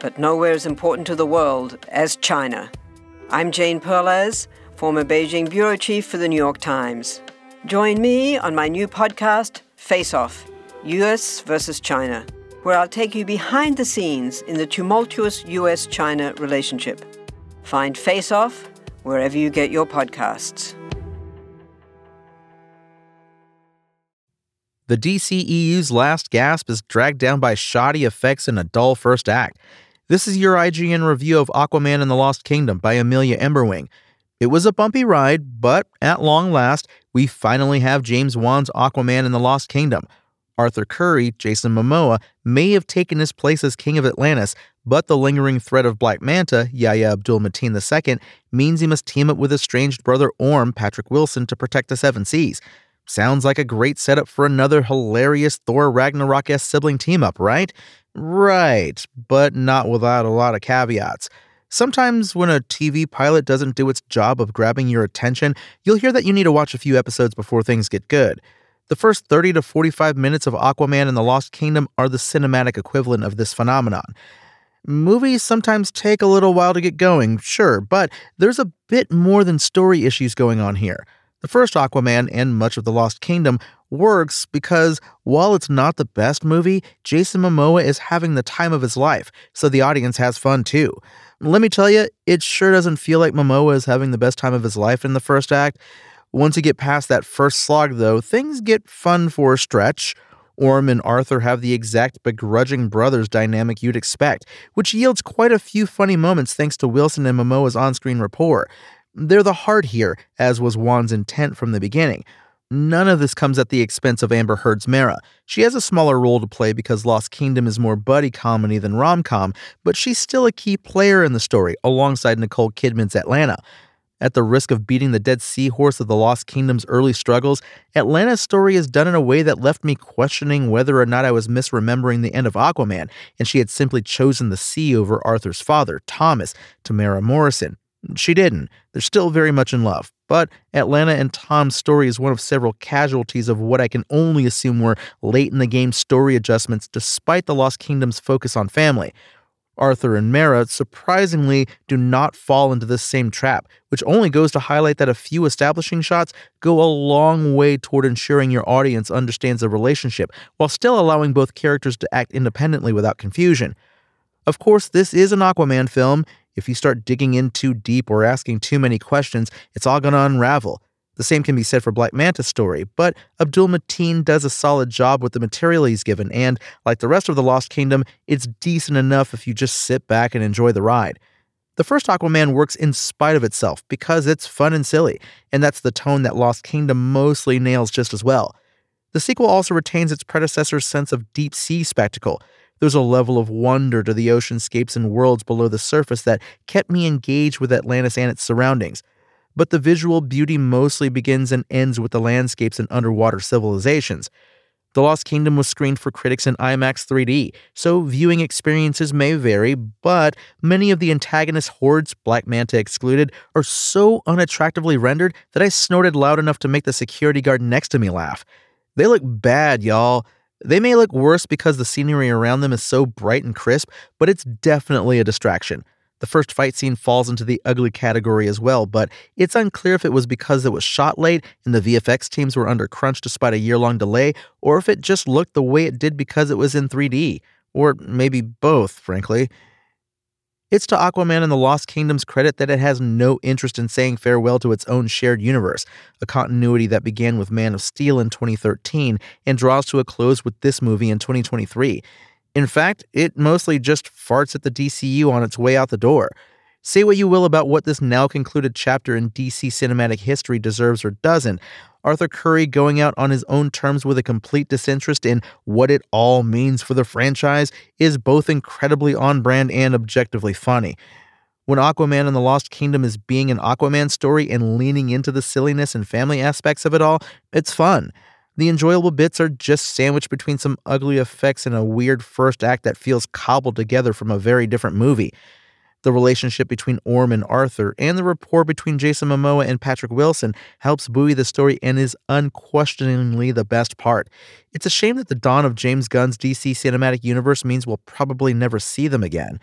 but nowhere as important to the world as China. I'm Jane Perlez, former Beijing bureau chief for the New York Times. Join me on my new podcast, Face Off US versus China, where I'll take you behind the scenes in the tumultuous US China relationship. Find Face Off wherever you get your podcasts. The DCEU's last gasp is dragged down by shoddy effects and a dull first act. This is your IGN review of Aquaman and the Lost Kingdom by Amelia Emberwing. It was a bumpy ride, but at long last, we finally have James Wan's Aquaman and the Lost Kingdom. Arthur Curry, Jason Momoa, may have taken his place as King of Atlantis, but the lingering threat of Black Manta, Yahya Abdul Mateen II, means he must team up with estranged brother Orm, Patrick Wilson, to protect the Seven Seas. Sounds like a great setup for another hilarious Thor Ragnarok s sibling team up, right? Right, but not without a lot of caveats. Sometimes, when a TV pilot doesn't do its job of grabbing your attention, you'll hear that you need to watch a few episodes before things get good. The first 30 to 45 minutes of Aquaman and the Lost Kingdom are the cinematic equivalent of this phenomenon. Movies sometimes take a little while to get going, sure, but there's a bit more than story issues going on here. The first Aquaman and much of The Lost Kingdom works because while it's not the best movie, Jason Momoa is having the time of his life, so the audience has fun too. Let me tell you, it sure doesn't feel like Momoa is having the best time of his life in the first act. Once you get past that first slog, though, things get fun for a stretch. Orm and Arthur have the exact begrudging brothers dynamic you'd expect, which yields quite a few funny moments thanks to Wilson and Momoa's on screen rapport. They're the heart here, as was Wan's intent from the beginning. None of this comes at the expense of Amber Heard's Mera. She has a smaller role to play because Lost Kingdom is more buddy comedy than rom com, but she's still a key player in the story alongside Nicole Kidman's Atlanna. At the risk of beating the dead seahorse of the Lost Kingdom's early struggles, Atlanna's story is done in a way that left me questioning whether or not I was misremembering the end of Aquaman and she had simply chosen the sea over Arthur's father, Thomas, Temuera Morrison. She didn't. They're still very much in love. But Atlanna and Tom's story is one of several casualties of what I can only assume were late in the game story adjustments despite the Lost Kingdom's focus on family. Arthur and Mera surprisingly do not fall into this same trap, which only goes to highlight that a few establishing shots go a long way toward ensuring your audience understands the relationship while still allowing both characters to act independently without confusion. Of course, this is an Aquaman film, if you start digging in too deep or asking too many questions, it's all going to unravel. The same can be said for Black Manta's story, but Abdul Mateen does a solid job with the material he's given, and like the rest of The Lost Kingdom, it's decent enough if you just sit back and enjoy the ride. The first Aquaman works in spite of itself because it's fun and silly, and that's the tone that Lost Kingdom mostly nails just as well. The sequel also retains its predecessor's sense of deep sea spectacle, there's a level of wonder to the oceanscapes and worlds below the surface that kept me engaged with Atlantis and its surroundings. But the visual beauty mostly begins and ends with the landscapes and underwater civilizations. The Lost Kingdom was screened for critics in IMAX 3D, so viewing experiences may vary, but many of the antagonist hordes, Black Manta excluded, are so unattractively rendered that I snorted loud enough to make the security guard next to me laugh. They look bad, y'all. They may look worse because the scenery around them is so bright and crisp, but it's definitely a distraction. The first fight scene falls into the ugly category as well, but it's unclear if it was because it was shot late and the VFX teams were under crunch despite a year long delay, or if it just looked the way it did because it was in 3D. Or maybe both, frankly. It's to Aquaman and the Lost Kingdom's credit that it has no interest in saying farewell to its own shared universe, a continuity that began with Man of Steel in 2013 and draws to a close with this movie in 2023. In fact, it mostly just farts at the DCU on its way out the door. Say what you will about what this now concluded chapter in DC cinematic history deserves or doesn't. Arthur Curry going out on his own terms with a complete disinterest in what it all means for the franchise is both incredibly on brand and objectively funny. When Aquaman and the Lost Kingdom is being an Aquaman story and leaning into the silliness and family aspects of it all, it's fun. The enjoyable bits are just sandwiched between some ugly effects and a weird first act that feels cobbled together from a very different movie the relationship between Orm and Arthur, and the rapport between Jason Momoa and Patrick Wilson helps buoy the story and is unquestioningly the best part. It's a shame that the dawn of James Gunn's DC cinematic universe means we'll probably never see them again.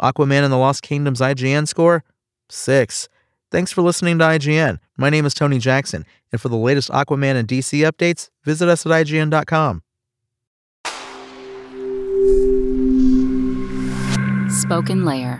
Aquaman and the Lost Kingdom's IGN score? 6. Thanks for listening to IGN. My name is Tony Jackson, and for the latest Aquaman and DC updates, visit us at IGN.com. Spoken Layer.